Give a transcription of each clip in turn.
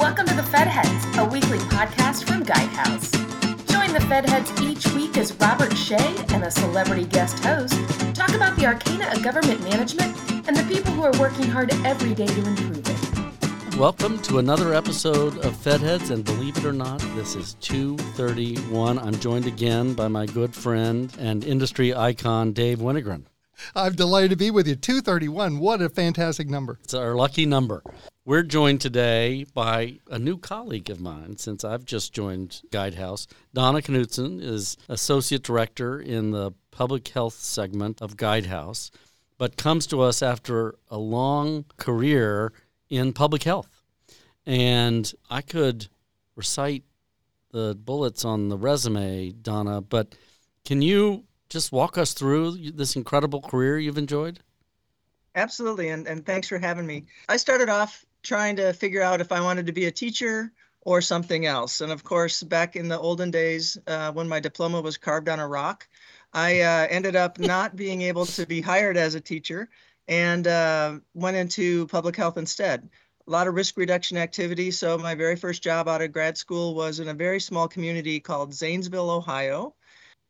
Welcome to the Fed Heads, a weekly podcast from Guidehouse. Join the Fed Heads each week as Robert Shea and a celebrity guest host talk about the arcana of government management and the people who are working hard every day to improve it. Welcome to another episode of Fed Heads, and believe it or not, this is 231. I'm joined again by my good friend and industry icon, Dave Wennergren. I'm delighted to be with you. 231. What a fantastic number. It's our lucky number. We're joined today by a new colleague of mine since I've just joined Guidehouse. Donna Knutson is Associate Director in the Public Health segment of Guidehouse, but comes to us after a long career in public health. And I could recite the bullets on the resume, Donna, but can you just walk us through this incredible career you've enjoyed? Absolutely, and, and thanks for having me. I started off trying to figure out if I wanted to be a teacher or something else. And of course, back in the olden days, uh, when my diploma was carved on a rock, I uh, ended up not being able to be hired as a teacher and uh, went into public health instead. A lot of risk reduction activity. So, my very first job out of grad school was in a very small community called Zanesville, Ohio.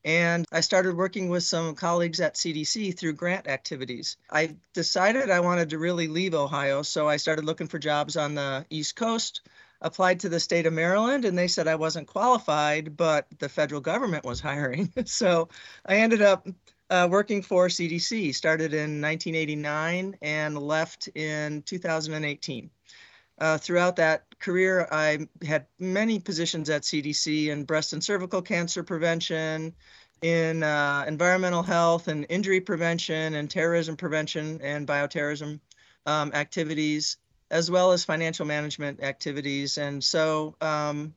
And I started working with some colleagues at CDC through grant activities. I decided I wanted to really leave Ohio, so I started looking for jobs on the East Coast, applied to the state of Maryland, and they said I wasn't qualified, but the federal government was hiring. so I ended up uh, working for CDC, started in 1989 and left in 2018. Uh, throughout that career, I had many positions at CDC in breast and cervical cancer prevention, in uh, environmental health and injury prevention, and terrorism prevention and bioterrorism um, activities, as well as financial management activities. And so um,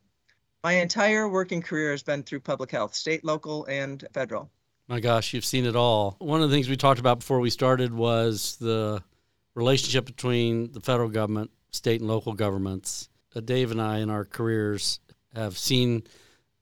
my entire working career has been through public health, state, local, and federal. My gosh, you've seen it all. One of the things we talked about before we started was the relationship between the federal government state and local governments. Uh, Dave and I, in our careers, have seen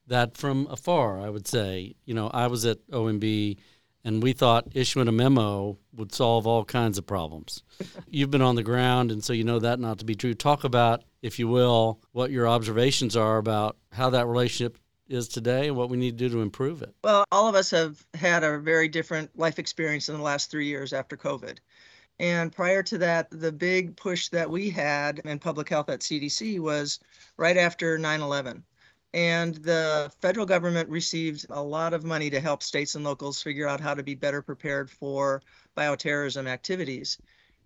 that from afar. I would say, you know, I was at OMB, and we thought issuing a memo would solve all kinds of problems. You've been on the ground, and so you know that not to be true. Talk about, if you will, what your observations are about how that relationship is today and what we need to do to improve it. Well, all of us have had a very different life experience in the last three years after COVID. And prior to that, the big push that we had in public health at CDC was right after 9 11. And the federal government received a lot of money to help states and locals figure out how to be better prepared for bioterrorism activities.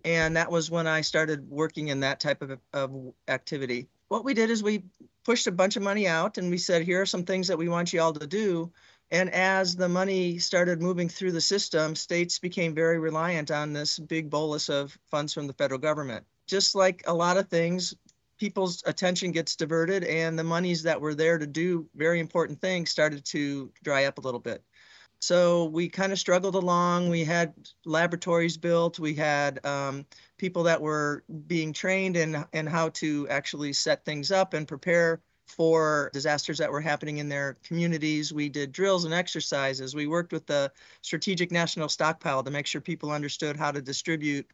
And that was when I started working in that type of, of activity. What we did is we pushed a bunch of money out and we said, here are some things that we want you all to do and as the money started moving through the system, states became very reliant on this big bolus of funds from the federal government. Just like a lot of things, people's attention gets diverted, and the monies that were there to do very important things started to dry up a little bit. So we kind of struggled along. We had laboratories built. We had um, people that were being trained in, in how to actually set things up and prepare for disasters that were happening in their communities. We did drills and exercises. We worked with the Strategic National Stockpile to make sure people understood how to distribute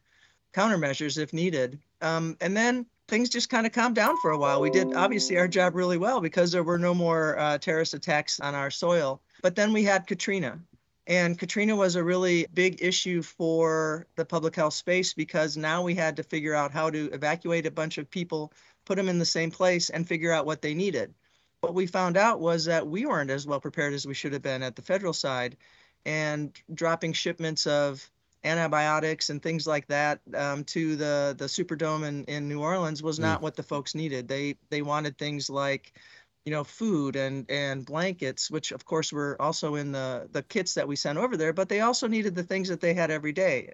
countermeasures if needed. Um, and then things just kind of calmed down for a while. We did obviously our job really well because there were no more uh, terrorist attacks on our soil. But then we had Katrina. And Katrina was a really big issue for the public health space because now we had to figure out how to evacuate a bunch of people put them in the same place, and figure out what they needed. What we found out was that we weren't as well prepared as we should have been at the federal side, and dropping shipments of antibiotics and things like that um, to the the Superdome in, in New Orleans was not mm. what the folks needed. They they wanted things like, you know, food and and blankets, which of course were also in the the kits that we sent over there. But they also needed the things that they had every day.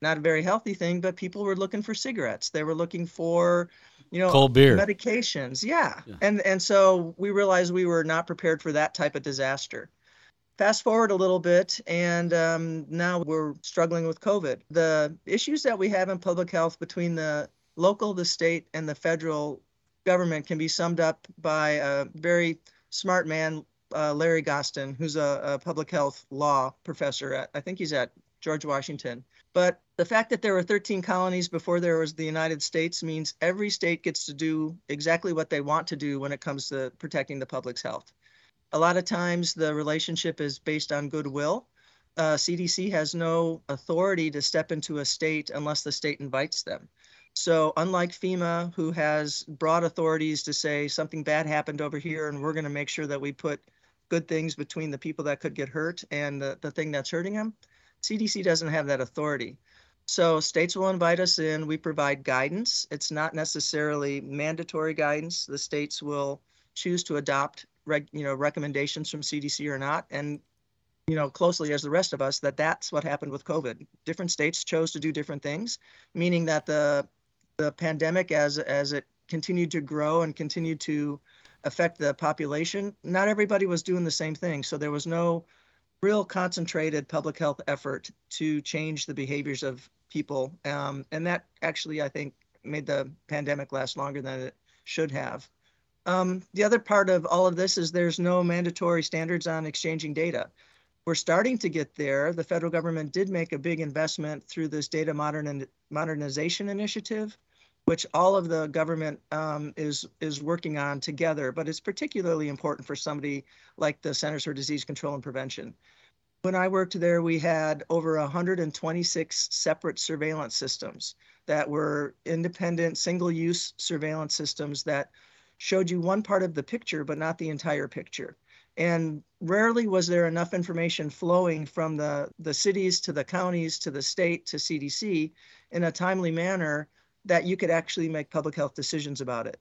Not a very healthy thing, but people were looking for cigarettes. They were looking for you know cold beer medications yeah. yeah. and and so we realized we were not prepared for that type of disaster fast forward a little bit and um, now we're struggling with covid the issues that we have in public health between the local the state and the federal government can be summed up by a very smart man uh, larry gostin who's a, a public health law professor at i think he's at george washington But the fact that there were 13 colonies before there was the United States means every state gets to do exactly what they want to do when it comes to protecting the public's health. A lot of times the relationship is based on goodwill. Uh, CDC has no authority to step into a state unless the state invites them. So, unlike FEMA, who has broad authorities to say something bad happened over here and we're going to make sure that we put good things between the people that could get hurt and the, the thing that's hurting them, CDC doesn't have that authority. So states will invite us in. We provide guidance. It's not necessarily mandatory guidance. The states will choose to adopt reg, you know recommendations from CDC or not, and you know closely as the rest of us that that's what happened with COVID. Different states chose to do different things, meaning that the the pandemic as as it continued to grow and continued to affect the population, not everybody was doing the same thing. So there was no real concentrated public health effort to change the behaviors of people. Um, and that actually, I think, made the pandemic last longer than it should have. Um, the other part of all of this is there's no mandatory standards on exchanging data. We're starting to get there. The federal government did make a big investment through this data modern, modernization initiative, which all of the government um, is is working on together. But it's particularly important for somebody like the Centers for Disease Control and Prevention when I worked there, we had over 126 separate surveillance systems that were independent, single use surveillance systems that showed you one part of the picture, but not the entire picture. And rarely was there enough information flowing from the, the cities to the counties to the state to CDC in a timely manner that you could actually make public health decisions about it.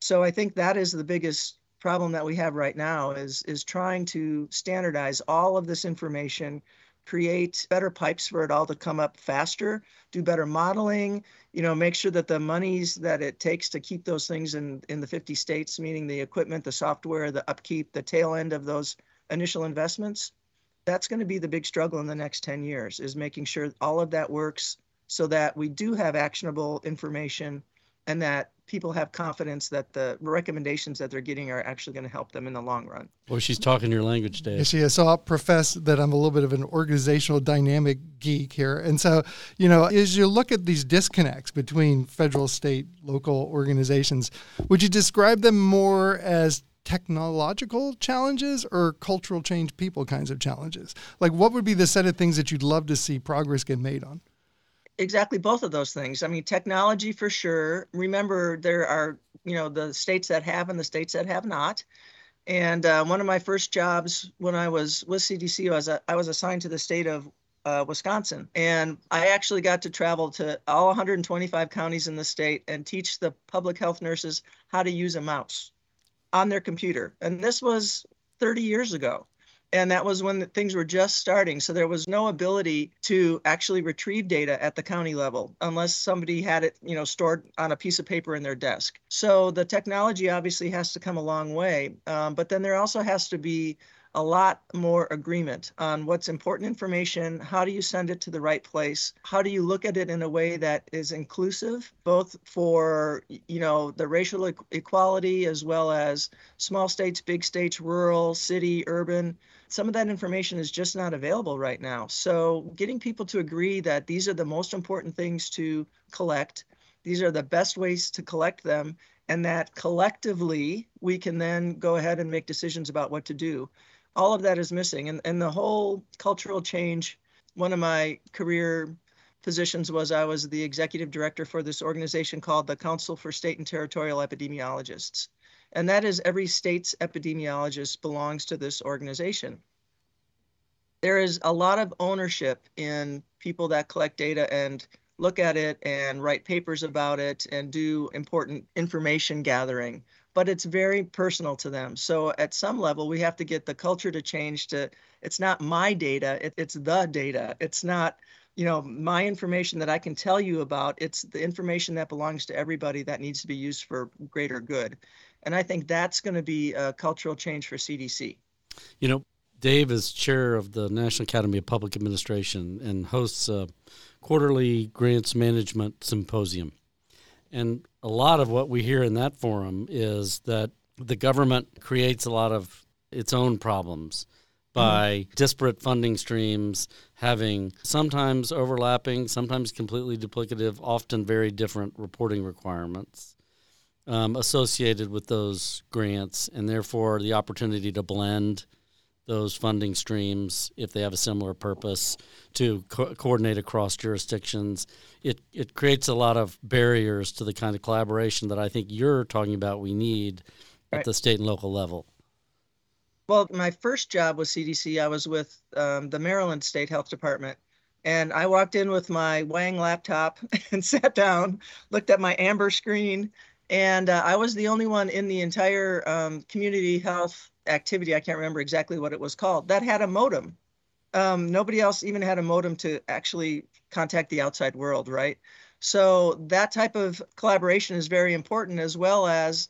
So I think that is the biggest problem that we have right now is is trying to standardize all of this information create better pipes for it all to come up faster do better modeling you know make sure that the monies that it takes to keep those things in in the 50 states meaning the equipment the software the upkeep the tail end of those initial investments that's going to be the big struggle in the next 10 years is making sure all of that works so that we do have actionable information and that people have confidence that the recommendations that they're getting are actually going to help them in the long run. Well, she's talking your language, Dave. Yes, she is. So I'll profess that I'm a little bit of an organizational dynamic geek here. And so, you know, as you look at these disconnects between federal, state, local organizations, would you describe them more as technological challenges or cultural change people kinds of challenges? Like, what would be the set of things that you'd love to see progress get made on? Exactly both of those things. I mean, technology for sure. Remember, there are you know the states that have and the states that have not. And uh, one of my first jobs when I was with CDC was a, I was assigned to the state of uh, Wisconsin, and I actually got to travel to all 125 counties in the state and teach the public health nurses how to use a mouse on their computer. And this was 30 years ago and that was when things were just starting. So there was no ability to actually retrieve data at the county level unless somebody had it you know stored on a piece of paper in their desk. So the technology obviously has to come a long way um, but then there also has to be a lot more agreement on what's important information how do you send it to the right place how do you look at it in a way that is inclusive both for you know the racial equality as well as small states big states rural city urban some of that information is just not available right now. So, getting people to agree that these are the most important things to collect, these are the best ways to collect them, and that collectively we can then go ahead and make decisions about what to do. All of that is missing. And, and the whole cultural change, one of my career positions was I was the executive director for this organization called the Council for State and Territorial Epidemiologists and that is every state's epidemiologist belongs to this organization. There is a lot of ownership in people that collect data and look at it and write papers about it and do important information gathering, but it's very personal to them. So at some level, we have to get the culture to change to it's not my data, it, it's the data. It's not you know my information that i can tell you about it's the information that belongs to everybody that needs to be used for greater good and I think that's going to be a cultural change for CDC. You know, Dave is chair of the National Academy of Public Administration and hosts a quarterly grants management symposium. And a lot of what we hear in that forum is that the government creates a lot of its own problems by disparate funding streams having sometimes overlapping, sometimes completely duplicative, often very different reporting requirements um, associated with those grants, and therefore the opportunity to blend those funding streams if they have a similar purpose to co- coordinate across jurisdictions. It it creates a lot of barriers to the kind of collaboration that I think you're talking about. We need right. at the state and local level. Well, my first job with CDC, I was with um, the Maryland State Health Department. And I walked in with my Wang laptop and sat down, looked at my Amber screen, and uh, I was the only one in the entire um, community health activity. I can't remember exactly what it was called that had a modem. Um, nobody else even had a modem to actually contact the outside world, right? So that type of collaboration is very important, as well as,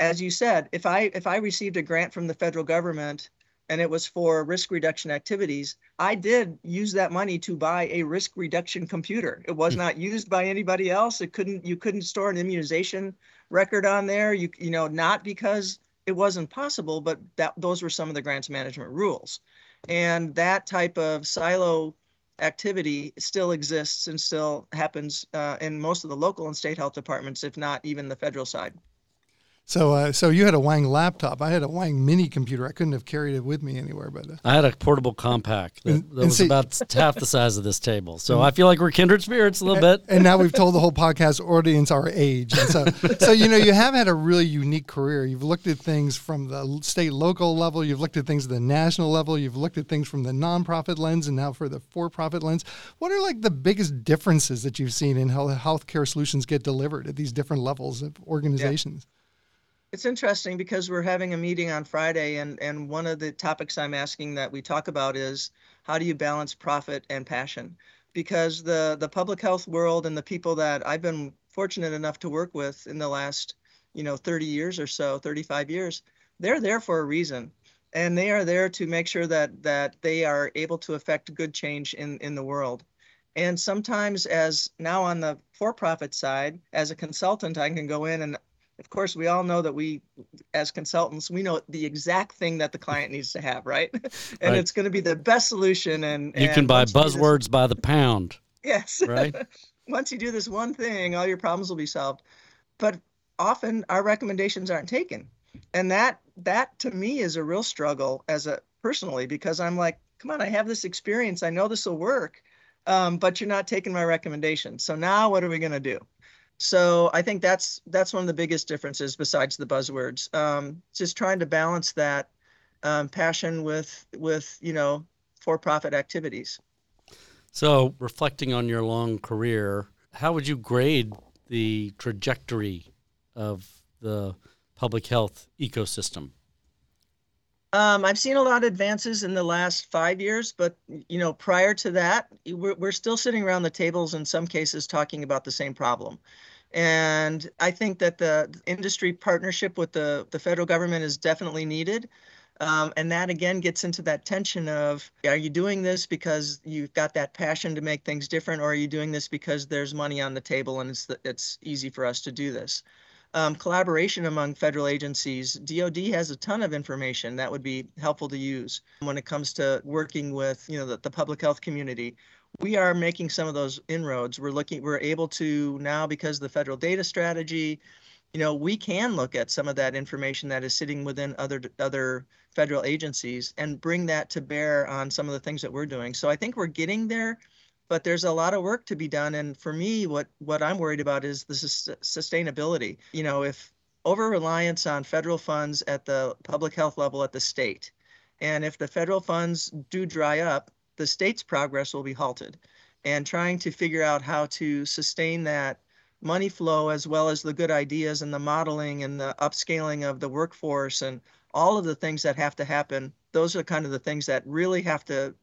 as you said, if I if I received a grant from the federal government and it was for risk reduction activities, I did use that money to buy a risk reduction computer. It was hmm. not used by anybody else. It couldn't you couldn't store an immunization record on there. You you know not because it wasn't possible, but that those were some of the grants management rules. And that type of silo activity still exists and still happens uh, in most of the local and state health departments, if not even the federal side. So, uh, so you had a Wang laptop. I had a Wang mini computer. I couldn't have carried it with me anywhere. But uh, I had a portable Compaq that, and, that was see, about half the size of this table. So and, I feel like we're kindred spirits a little and, bit. And now we've told the whole podcast audience our age. And so, so you know, you have had a really unique career. You've looked at things from the state, local level. You've looked at things at the national level. You've looked at things from the nonprofit lens, and now for the for-profit lens. What are like the biggest differences that you've seen in how healthcare solutions get delivered at these different levels of organizations? Yeah. It's interesting because we're having a meeting on Friday, and, and one of the topics I'm asking that we talk about is how do you balance profit and passion? Because the, the public health world and the people that I've been fortunate enough to work with in the last, you know, 30 years or so, 35 years, they're there for a reason. And they are there to make sure that that they are able to affect good change in, in the world. And sometimes, as now on the for profit side, as a consultant, I can go in and of course, we all know that we, as consultants, we know the exact thing that the client needs to have, right? and right. it's going to be the best solution. And you and can buy buzzwords by the pound. Yes. Right. once you do this one thing, all your problems will be solved. But often our recommendations aren't taken, and that that to me is a real struggle as a personally because I'm like, come on, I have this experience, I know this will work, um, but you're not taking my recommendation. So now what are we going to do? So I think that's that's one of the biggest differences besides the buzzwords. Um, just trying to balance that um, passion with with you know for-profit activities. So reflecting on your long career, how would you grade the trajectory of the public health ecosystem? Um, I've seen a lot of advances in the last five years, but you know, prior to that, we're, we're still sitting around the tables in some cases talking about the same problem. And I think that the industry partnership with the, the federal government is definitely needed. Um, and that again gets into that tension of are you doing this because you've got that passion to make things different, or are you doing this because there's money on the table and it's, it's easy for us to do this? Um, collaboration among federal agencies. DoD has a ton of information that would be helpful to use when it comes to working with you know the, the public health community we are making some of those inroads. We're looking, we're able to now because the federal data strategy, you know, we can look at some of that information that is sitting within other other federal agencies and bring that to bear on some of the things that we're doing. So I think we're getting there, but there's a lot of work to be done. And for me, what what I'm worried about is the sustainability. You know, if over reliance on federal funds at the public health level at the state, and if the federal funds do dry up, the state's progress will be halted. And trying to figure out how to sustain that money flow as well as the good ideas and the modeling and the upscaling of the workforce and all of the things that have to happen, those are kind of the things that really have to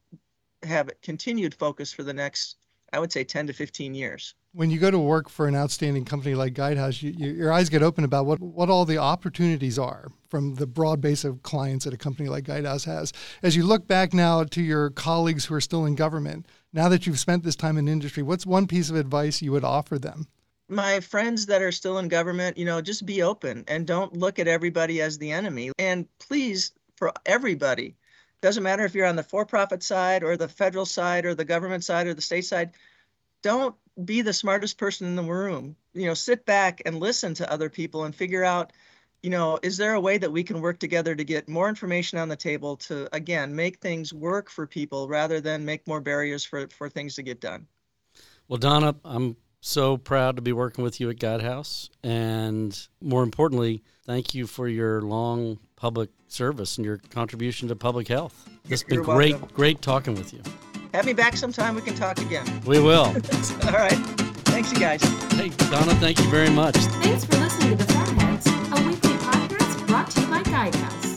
have continued focus for the next, I would say, 10 to 15 years when you go to work for an outstanding company like Guidehouse, you, you, your eyes get open about what, what all the opportunities are from the broad base of clients that a company like Guidehouse has. As you look back now to your colleagues who are still in government, now that you've spent this time in industry, what's one piece of advice you would offer them? My friends that are still in government, you know, just be open and don't look at everybody as the enemy. And please, for everybody, Doesn't matter if you're on the for profit side or the federal side or the government side or the state side. Don't be the smartest person in the room. You know, sit back and listen to other people and figure out, you know, is there a way that we can work together to get more information on the table to, again, make things work for people rather than make more barriers for, for things to get done? Well, Donna, I'm so proud to be working with you at Guidehouse. And more importantly, thank you for your long public service and your contribution to public health. It's been You're great, welcome. great talking with you. Have me back sometime. We can talk again. We will. All right. Thanks, you guys. hey, Donna, thank you very much. Thanks for listening to The Fed Heads, a weekly podcast brought to you by Guidehouse.